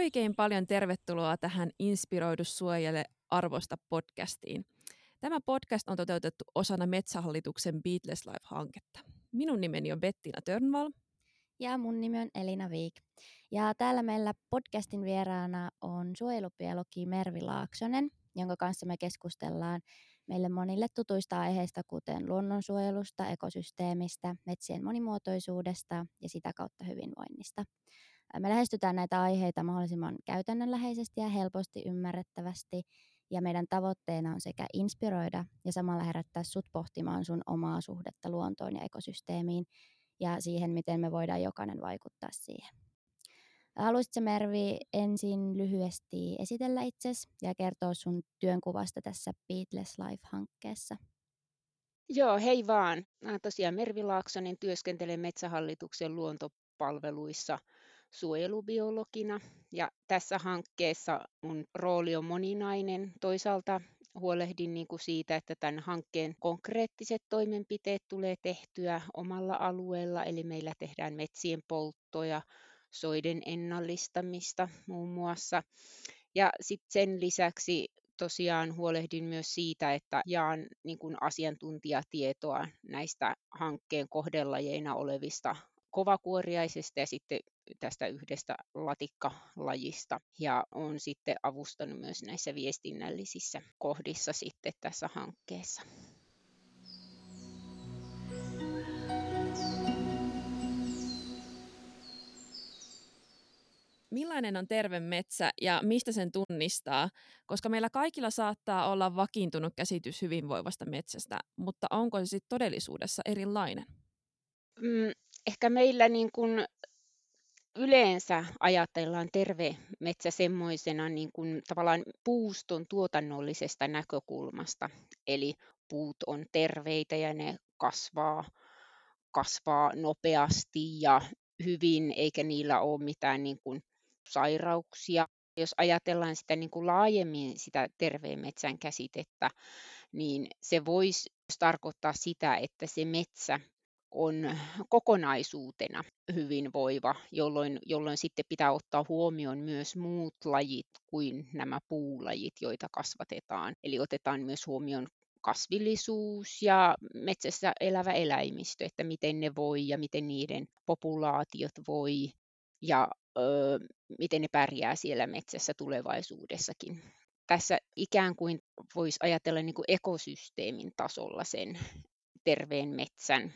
Oikein paljon tervetuloa tähän Inspiroidu suojele arvosta podcastiin. Tämä podcast on toteutettu osana Metsähallituksen Beatles Life-hanketta. Minun nimeni on Bettina Törnval. Ja mun nimi on Elina Viik. Ja täällä meillä podcastin vieraana on suojelubiologi Mervi Laaksonen, jonka kanssa me keskustellaan meille monille tutuista aiheista, kuten luonnonsuojelusta, ekosysteemistä, metsien monimuotoisuudesta ja sitä kautta hyvinvoinnista. Me lähestytään näitä aiheita mahdollisimman käytännönläheisesti ja helposti ymmärrettävästi, ja meidän tavoitteena on sekä inspiroida ja samalla herättää sut pohtimaan sun omaa suhdetta luontoon ja ekosysteemiin ja siihen, miten me voidaan jokainen vaikuttaa siihen. Haluaisitko Mervi ensin lyhyesti esitellä itsesi ja kertoa sun työnkuvasta tässä Beatles Life-hankkeessa? Joo, hei vaan. Mä tosiaan Mervi Laaksonen, työskentelen Metsähallituksen luontopalveluissa suojelubiologina. Ja tässä hankkeessa mun rooli on moninainen. Toisaalta huolehdin niin kuin siitä, että tämän hankkeen konkreettiset toimenpiteet tulee tehtyä omalla alueella, eli meillä tehdään metsien polttoja, soiden ennallistamista muun muassa. Ja sitten sen lisäksi tosiaan huolehdin myös siitä, että jaan niin kuin asiantuntijatietoa näistä hankkeen kohdelajeina olevista kovakuoriaisesta ja sitten tästä yhdestä latikkalajista. Ja on sitten avustanut myös näissä viestinnällisissä kohdissa sitten tässä hankkeessa. Millainen on terve metsä ja mistä sen tunnistaa? Koska meillä kaikilla saattaa olla vakiintunut käsitys hyvinvoivasta metsästä, mutta onko se sitten todellisuudessa erilainen? Mm, ehkä meillä niin kuin yleensä ajatellaan terve metsä semmoisena niin kuin tavallaan puuston tuotannollisesta näkökulmasta. Eli puut on terveitä ja ne kasvaa, kasvaa nopeasti ja hyvin, eikä niillä ole mitään niin kuin sairauksia. Jos ajatellaan sitä niin kuin laajemmin sitä terveen metsän käsitettä, niin se voisi tarkoittaa sitä, että se metsä on kokonaisuutena hyvinvoiva, jolloin, jolloin sitten pitää ottaa huomioon myös muut lajit kuin nämä puulajit, joita kasvatetaan. Eli otetaan myös huomioon kasvillisuus ja metsässä elävä eläimistö, että miten ne voi ja miten niiden populaatiot voi ja ö, miten ne pärjää siellä metsässä tulevaisuudessakin. Tässä ikään kuin voisi ajatella niin kuin ekosysteemin tasolla sen terveen metsän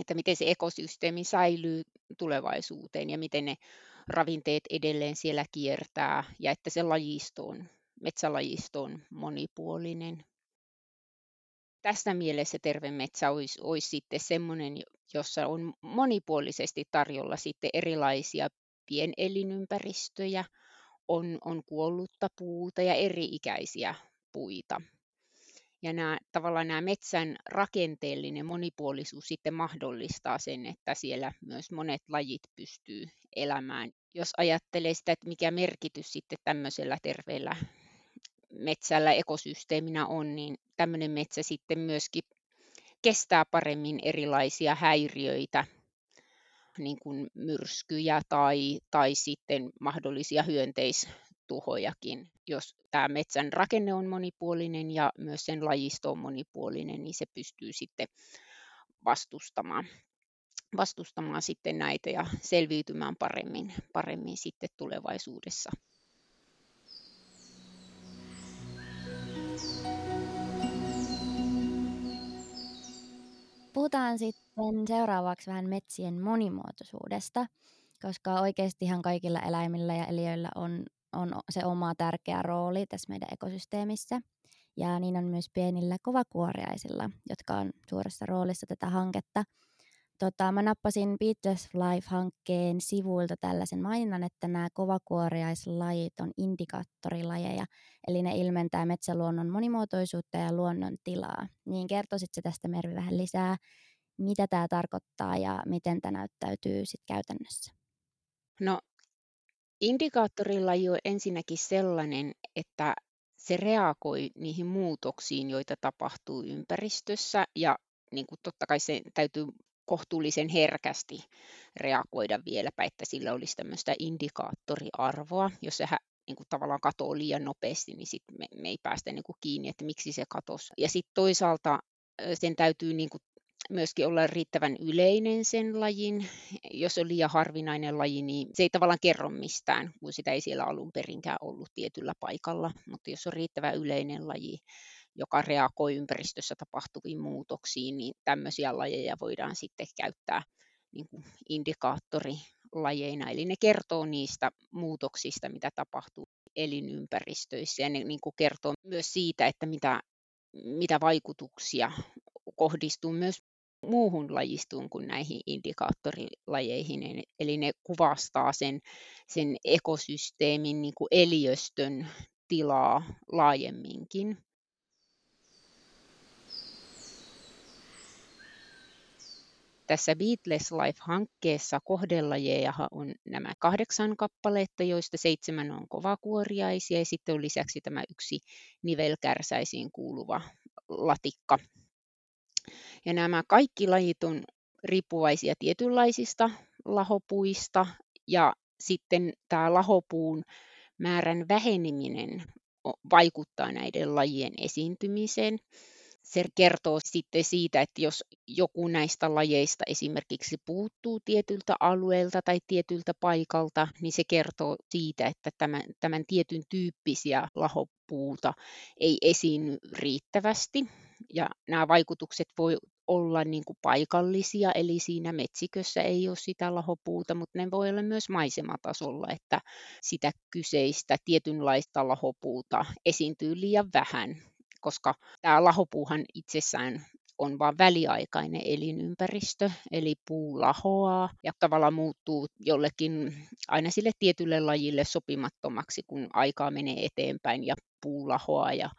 että miten se ekosysteemi säilyy tulevaisuuteen ja miten ne ravinteet edelleen siellä kiertää ja että se lajisto on, metsälajisto on monipuolinen. Tässä mielessä terve metsä olisi, olisi sitten semmoinen, jossa on monipuolisesti tarjolla sitten erilaisia pienelinympäristöjä, on, on kuollutta puuta ja eri-ikäisiä puita. Ja nämä, tavallaan nämä metsän rakenteellinen monipuolisuus sitten mahdollistaa sen, että siellä myös monet lajit pystyy elämään. Jos ajattelee sitä, että mikä merkitys sitten tämmöisellä terveellä metsällä ekosysteeminä on, niin tämmöinen metsä sitten myöskin kestää paremmin erilaisia häiriöitä, niin kuin myrskyjä tai, tai sitten mahdollisia hyönteis, tuhojakin. Jos tämä metsän rakenne on monipuolinen ja myös sen lajisto on monipuolinen, niin se pystyy sitten vastustamaan, vastustamaan sitten näitä ja selviytymään paremmin, paremmin sitten tulevaisuudessa. Puhutaan sitten seuraavaksi vähän metsien monimuotoisuudesta, koska oikeastihan kaikilla eläimillä ja eliöillä on on se oma tärkeä rooli tässä meidän ekosysteemissä. Ja niin on myös pienillä kovakuoriaisilla, jotka on suuressa roolissa tätä hanketta. Tota, mä nappasin Beatles Life-hankkeen sivuilta tällaisen maininnan, että nämä kovakuoriaislajit on indikaattorilajeja, eli ne ilmentää metsäluonnon monimuotoisuutta ja luonnon tilaa. Niin kertoisitko tästä Mervi vähän lisää, mitä tämä tarkoittaa ja miten tämä näyttäytyy sitten käytännössä? No Indikaattorilla jo ensinnäkin sellainen, että se reagoi niihin muutoksiin, joita tapahtuu ympäristössä ja niin kuin totta kai se täytyy kohtuullisen herkästi reagoida vieläpä, että sillä olisi tämmöistä indikaattoriarvoa. Jos se niin kuin tavallaan katoaa liian nopeasti, niin sit me, me ei päästä niin kuin kiinni, että miksi se katosi. Ja sitten toisaalta sen täytyy niin kuin myöskin olla riittävän yleinen sen lajin. Jos on liian harvinainen laji, niin se ei tavallaan kerro mistään, kun sitä ei siellä alun perinkään ollut tietyllä paikalla. Mutta jos on riittävän yleinen laji, joka reagoi ympäristössä tapahtuviin muutoksiin, niin tämmöisiä lajeja voidaan sitten käyttää niin kuin indikaattorilajeina. Eli ne kertoo niistä muutoksista, mitä tapahtuu elinympäristöissä ja ne niin kuin kertoo myös siitä, että mitä, mitä vaikutuksia kohdistuu myös muuhun lajistuun kuin näihin indikaattorilajeihin. Eli ne kuvastaa sen, sen ekosysteemin niin kuin eliöstön tilaa laajemminkin. Tässä Beatles Life-hankkeessa kohdelajeja on nämä kahdeksan kappaletta, joista seitsemän on kovakuoriaisia ja sitten on lisäksi tämä yksi nivelkärsäisiin kuuluva latikka. Ja nämä kaikki lajit on riippuvaisia tietynlaisista lahopuista ja sitten tämä lahopuun määrän väheneminen vaikuttaa näiden lajien esiintymiseen se kertoo sitten siitä, että jos joku näistä lajeista esimerkiksi puuttuu tietyltä alueelta tai tietyltä paikalta, niin se kertoo siitä, että tämän, tämän tietyn tyyppisiä lahopuuta ei esiinny riittävästi. Ja nämä vaikutukset voi olla niin kuin paikallisia, eli siinä metsikössä ei ole sitä lahopuuta, mutta ne voi olla myös maisematasolla, että sitä kyseistä tietynlaista lahopuuta esiintyy liian vähän koska tämä lahopuuhan itsessään on vain väliaikainen elinympäristö, eli puu lahoaa ja tavallaan muuttuu jollekin aina sille tietylle lajille sopimattomaksi, kun aikaa menee eteenpäin ja puu lahoaa ja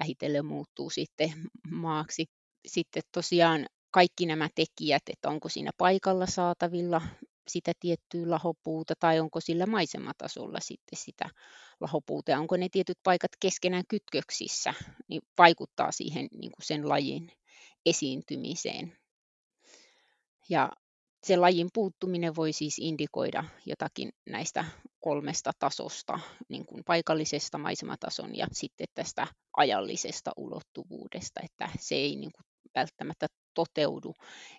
vähitellen muuttuu sitten maaksi. Sitten tosiaan kaikki nämä tekijät, että onko siinä paikalla saatavilla sitä tiettyä lahopuuta tai onko sillä maisematasolla sitten sitä lahopuuta ja onko ne tietyt paikat keskenään kytköksissä, niin vaikuttaa siihen niin kuin sen lajin esiintymiseen. Ja se lajin puuttuminen voi siis indikoida jotakin näistä kolmesta tasosta, niin kuin paikallisesta maisematason ja sitten tästä ajallisesta ulottuvuudesta, että se ei niin kuin välttämättä toteudu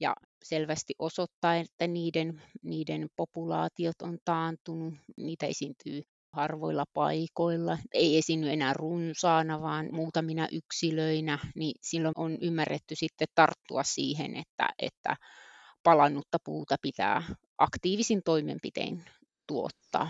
ja selvästi osoittaa, että niiden, niiden populaatiot on taantunut, niitä esiintyy harvoilla paikoilla, ei esiinny enää runsaana, vaan muutamina yksilöinä, niin silloin on ymmärretty sitten tarttua siihen, että, että palannutta puuta pitää aktiivisin toimenpitein tuottaa.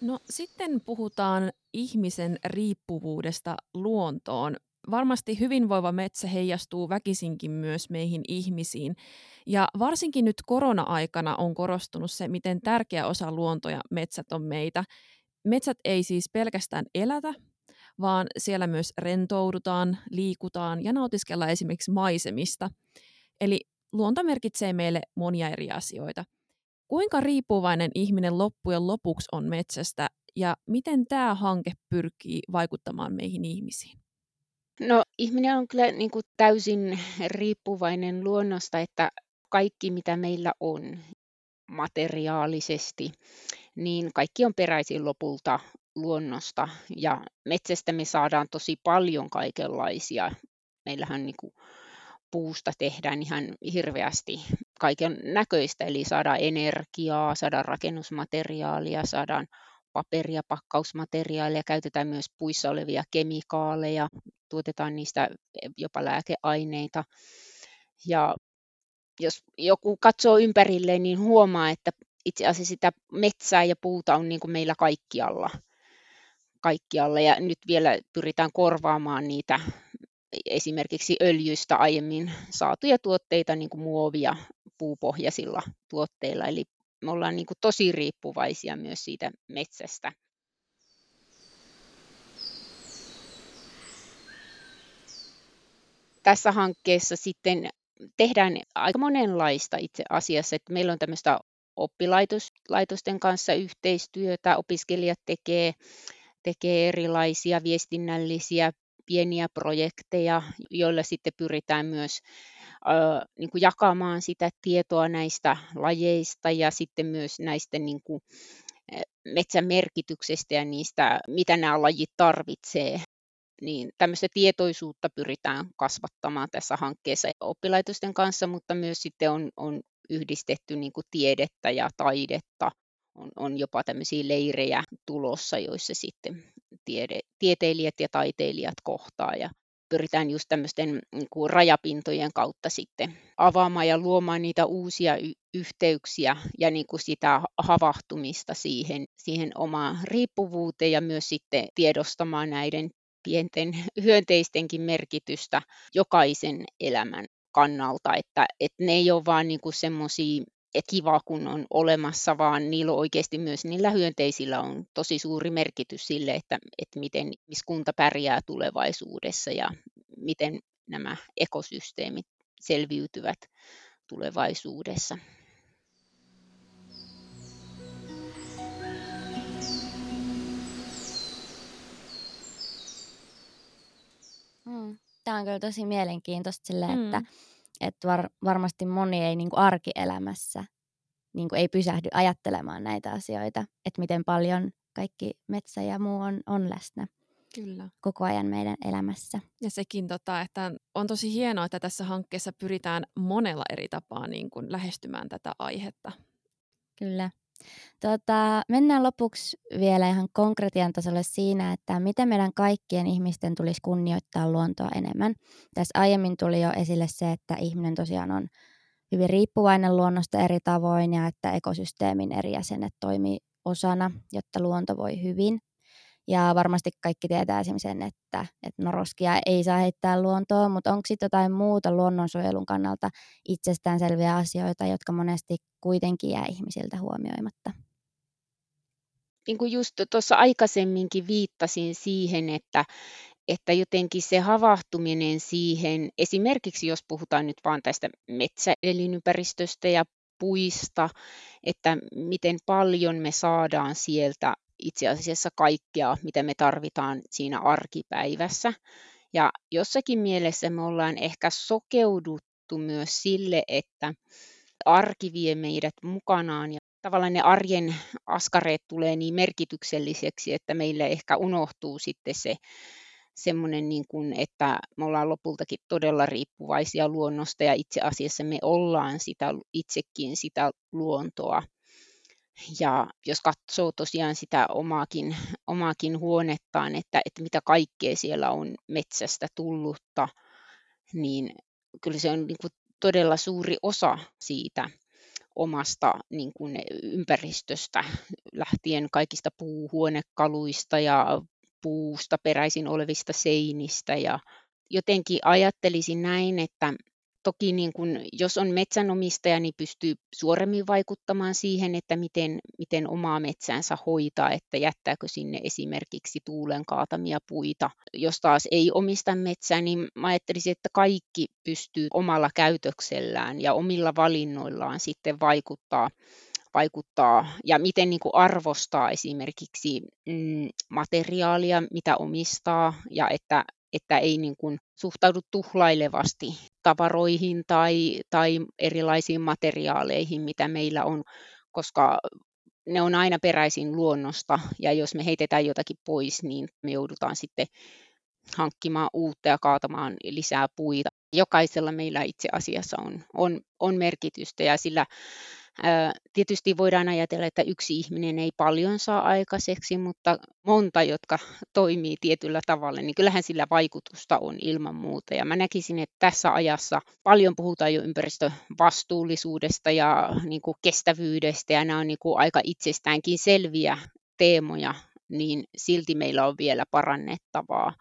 No sitten puhutaan ihmisen riippuvuudesta luontoon. Varmasti hyvinvoiva metsä heijastuu väkisinkin myös meihin ihmisiin. Ja varsinkin nyt korona-aikana on korostunut se, miten tärkeä osa luontoja metsät on meitä. Metsät ei siis pelkästään elätä, vaan siellä myös rentoudutaan, liikutaan ja nautiskellaan esimerkiksi maisemista. Eli luonto merkitsee meille monia eri asioita – Kuinka riippuvainen ihminen loppujen lopuksi on metsästä ja miten tämä hanke pyrkii vaikuttamaan meihin ihmisiin? No ihminen on kyllä niin kuin täysin riippuvainen luonnosta, että kaikki mitä meillä on materiaalisesti, niin kaikki on peräisin lopulta luonnosta ja metsästä me saadaan tosi paljon kaikenlaisia. Meillähän niin kuin puusta tehdään ihan hirveästi kaiken näköistä, eli saadaan energiaa, saadaan rakennusmateriaalia, saadaan paperia, pakkausmateriaalia, käytetään myös puissa olevia kemikaaleja, tuotetaan niistä jopa lääkeaineita. Ja jos joku katsoo ympärilleen, niin huomaa, että itse asiassa sitä metsää ja puuta on niin kuin meillä kaikkialla. kaikkialla. Ja nyt vielä pyritään korvaamaan niitä esimerkiksi öljystä aiemmin saatuja tuotteita, niin kuin muovia puupohjaisilla tuotteilla. Eli me ollaan niin kuin tosi riippuvaisia myös siitä metsästä. Tässä hankkeessa sitten tehdään aika monenlaista itse asiassa. Että meillä on tämmöistä oppilaitosten kanssa yhteistyötä, opiskelijat tekee tekee erilaisia viestinnällisiä pieniä projekteja, joilla sitten pyritään myös niin kuin jakamaan sitä tietoa näistä lajeista ja sitten myös näistä niin kuin, metsän merkityksestä ja niistä, mitä nämä lajit tarvitsee. Niin tämmöistä tietoisuutta pyritään kasvattamaan tässä hankkeessa oppilaitosten kanssa, mutta myös sitten on, on yhdistetty niin kuin tiedettä ja taidetta. On, on jopa tämmöisiä leirejä tulossa, joissa sitten tiede, tieteilijät ja taiteilijat kohtaa ja pyritään just tämmöisten niin kuin rajapintojen kautta sitten avaamaan ja luomaan niitä uusia y- yhteyksiä ja niin kuin sitä havahtumista siihen, siihen omaan riippuvuuteen ja myös sitten tiedostamaan näiden pienten hyönteistenkin merkitystä jokaisen elämän kannalta, että, että ne ei ole vaan niin semmoisia että kiva kun on olemassa, vaan niillä on oikeasti myös niillä hyönteisillä on tosi suuri merkitys sille, että, että miten kunta pärjää tulevaisuudessa ja miten nämä ekosysteemit selviytyvät tulevaisuudessa. Mm. Tämä on kyllä tosi mielenkiintoista sille, mm. että että var, varmasti moni ei niin kuin arkielämässä niin kuin ei pysähdy ajattelemaan näitä asioita, että miten paljon kaikki metsä ja muu on, on läsnä. Kyllä. koko ajan meidän elämässä. Ja sekin, tota, että on tosi hienoa, että tässä hankkeessa pyritään monella eri tapaa niin kuin lähestymään tätä aihetta. Kyllä. Tota, mennään lopuksi vielä ihan konkretian tasolle siinä, että miten meidän kaikkien ihmisten tulisi kunnioittaa luontoa enemmän. Tässä aiemmin tuli jo esille se, että ihminen tosiaan on hyvin riippuvainen luonnosta eri tavoin ja että ekosysteemin eri jäsenet toimii osana, jotta luonto voi hyvin. Ja varmasti kaikki tietää esimerkiksi sen, että, että noroskia ei saa heittää luontoon, mutta onko sitten jotain muuta luonnonsuojelun kannalta itsestäänselviä asioita, jotka monesti kuitenkin jää ihmisiltä huomioimatta? Niin kuin just tuossa aikaisemminkin viittasin siihen, että, että jotenkin se havahtuminen siihen, esimerkiksi jos puhutaan nyt vaan tästä metsäelinympäristöstä ja puista, että miten paljon me saadaan sieltä itse asiassa kaikkea, mitä me tarvitaan siinä arkipäivässä. Ja jossakin mielessä me ollaan ehkä sokeuduttu myös sille, että arki vie meidät mukanaan ja tavallaan ne arjen askareet tulee niin merkitykselliseksi, että meille ehkä unohtuu sitten se semmoinen, niin kuin, että me ollaan lopultakin todella riippuvaisia luonnosta ja itse asiassa me ollaan sitä, itsekin sitä luontoa. Ja jos katsoo tosiaan sitä omaakin, omaakin huonettaan, että, että mitä kaikkea siellä on metsästä tullutta, niin kyllä se on niin kuin todella suuri osa siitä omasta niin kuin ympäristöstä, lähtien kaikista puuhuonekaluista ja puusta peräisin olevista seinistä. Ja jotenkin ajattelisin näin, että toki niin kun, jos on metsänomistaja, niin pystyy suoremmin vaikuttamaan siihen, että miten, miten omaa metsäänsä hoitaa, että jättääkö sinne esimerkiksi tuulen kaatamia puita. Jos taas ei omista metsää, niin mä ajattelisin, että kaikki pystyy omalla käytöksellään ja omilla valinnoillaan sitten vaikuttaa vaikuttaa ja miten niin kuin arvostaa esimerkiksi mm, materiaalia, mitä omistaa ja että että ei niin kuin suhtaudu tuhlailevasti tavaroihin tai, tai erilaisiin materiaaleihin, mitä meillä on, koska ne on aina peräisin luonnosta ja jos me heitetään jotakin pois, niin me joudutaan sitten hankkimaan uutta ja kaatamaan lisää puita. Jokaisella meillä itse asiassa on, on, on merkitystä ja sillä Tietysti voidaan ajatella, että yksi ihminen ei paljon saa aikaiseksi, mutta monta, jotka toimii tietyllä tavalla, niin kyllähän sillä vaikutusta on ilman muuta. Ja mä näkisin, että tässä ajassa paljon puhutaan jo ympäristövastuullisuudesta ja niin kuin kestävyydestä, ja nämä on niin kuin aika itsestäänkin selviä teemoja, niin silti meillä on vielä parannettavaa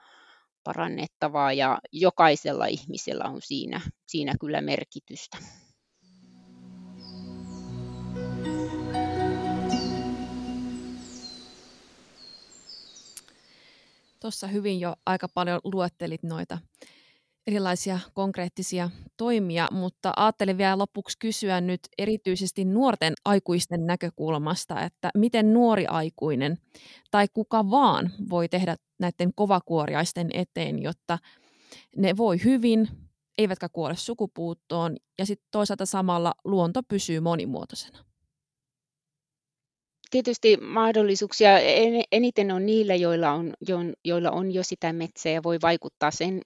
parannettavaa ja jokaisella ihmisellä on siinä, siinä kyllä merkitystä. Tuossa hyvin jo aika paljon luettelit noita erilaisia konkreettisia toimia, mutta ajattelin vielä lopuksi kysyä nyt erityisesti nuorten aikuisten näkökulmasta, että miten nuori aikuinen tai kuka vaan voi tehdä näiden kovakuoriaisten eteen, jotta ne voi hyvin, eivätkä kuole sukupuuttoon ja sitten toisaalta samalla luonto pysyy monimuotoisena tietysti mahdollisuuksia eniten on niillä, joilla on, joilla on jo sitä metsää ja voi vaikuttaa sen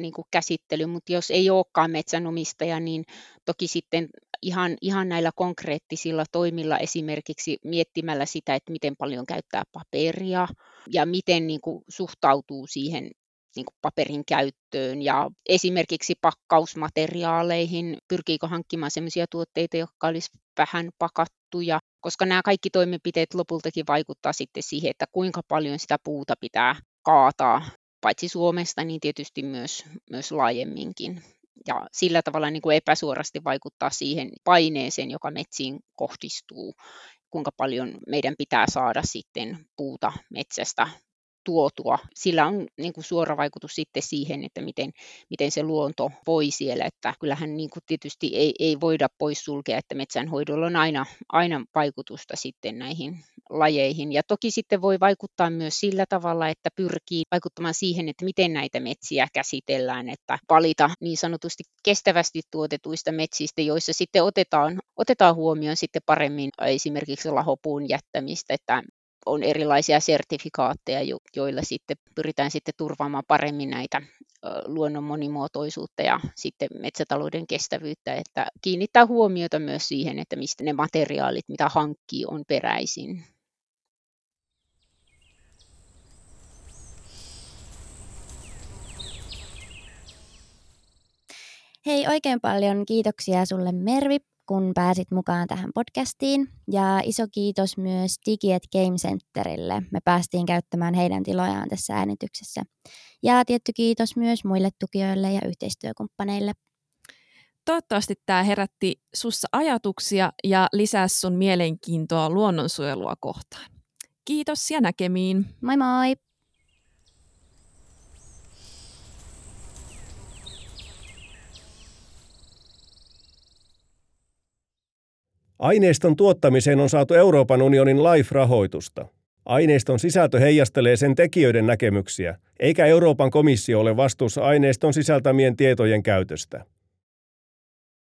niin kuin käsittely, mutta jos ei olekaan metsänomistaja, niin toki sitten ihan, ihan näillä konkreettisilla toimilla esimerkiksi miettimällä sitä, että miten paljon käyttää paperia ja miten niin kuin suhtautuu siihen niin kuin paperin käyttöön ja esimerkiksi pakkausmateriaaleihin, pyrkiikö hankkimaan sellaisia tuotteita, jotka olisi vähän pakattuja, koska nämä kaikki toimenpiteet lopultakin vaikuttaa sitten siihen, että kuinka paljon sitä puuta pitää kaataa, paitsi Suomesta, niin tietysti myös, myös laajemminkin. Ja sillä tavalla niin kuin epäsuorasti vaikuttaa siihen paineeseen, joka metsiin kohdistuu, kuinka paljon meidän pitää saada sitten puuta metsästä tuotua. Sillä on niin kuin suora vaikutus sitten siihen, että miten, miten se luonto voi siellä. Että kyllähän niin kuin tietysti ei, ei voida poissulkea, että metsänhoidolla on aina, aina vaikutusta sitten näihin lajeihin. Ja toki sitten voi vaikuttaa myös sillä tavalla, että pyrkii vaikuttamaan siihen, että miten näitä metsiä käsitellään, että valita niin sanotusti kestävästi tuotetuista metsistä, joissa sitten otetaan, otetaan huomioon sitten paremmin esimerkiksi lahopuun jättämistä, että on erilaisia sertifikaatteja, joilla sitten pyritään sitten turvaamaan paremmin näitä luonnon monimuotoisuutta ja sitten metsätalouden kestävyyttä, että kiinnittää huomiota myös siihen, että mistä ne materiaalit, mitä hankkii, on peräisin. Hei, oikein paljon kiitoksia sulle Mervi kun pääsit mukaan tähän podcastiin. Ja iso kiitos myös Digi Game Centerille. Me päästiin käyttämään heidän tilojaan tässä äänityksessä. Ja tietty kiitos myös muille tukijoille ja yhteistyökumppaneille. Toivottavasti tämä herätti sussa ajatuksia ja lisää sun mielenkiintoa luonnonsuojelua kohtaan. Kiitos ja näkemiin. Moi moi! Aineiston tuottamiseen on saatu Euroopan unionin LIFE-rahoitusta. Aineiston sisältö heijastelee sen tekijöiden näkemyksiä, eikä Euroopan komissio ole vastuussa aineiston sisältämien tietojen käytöstä.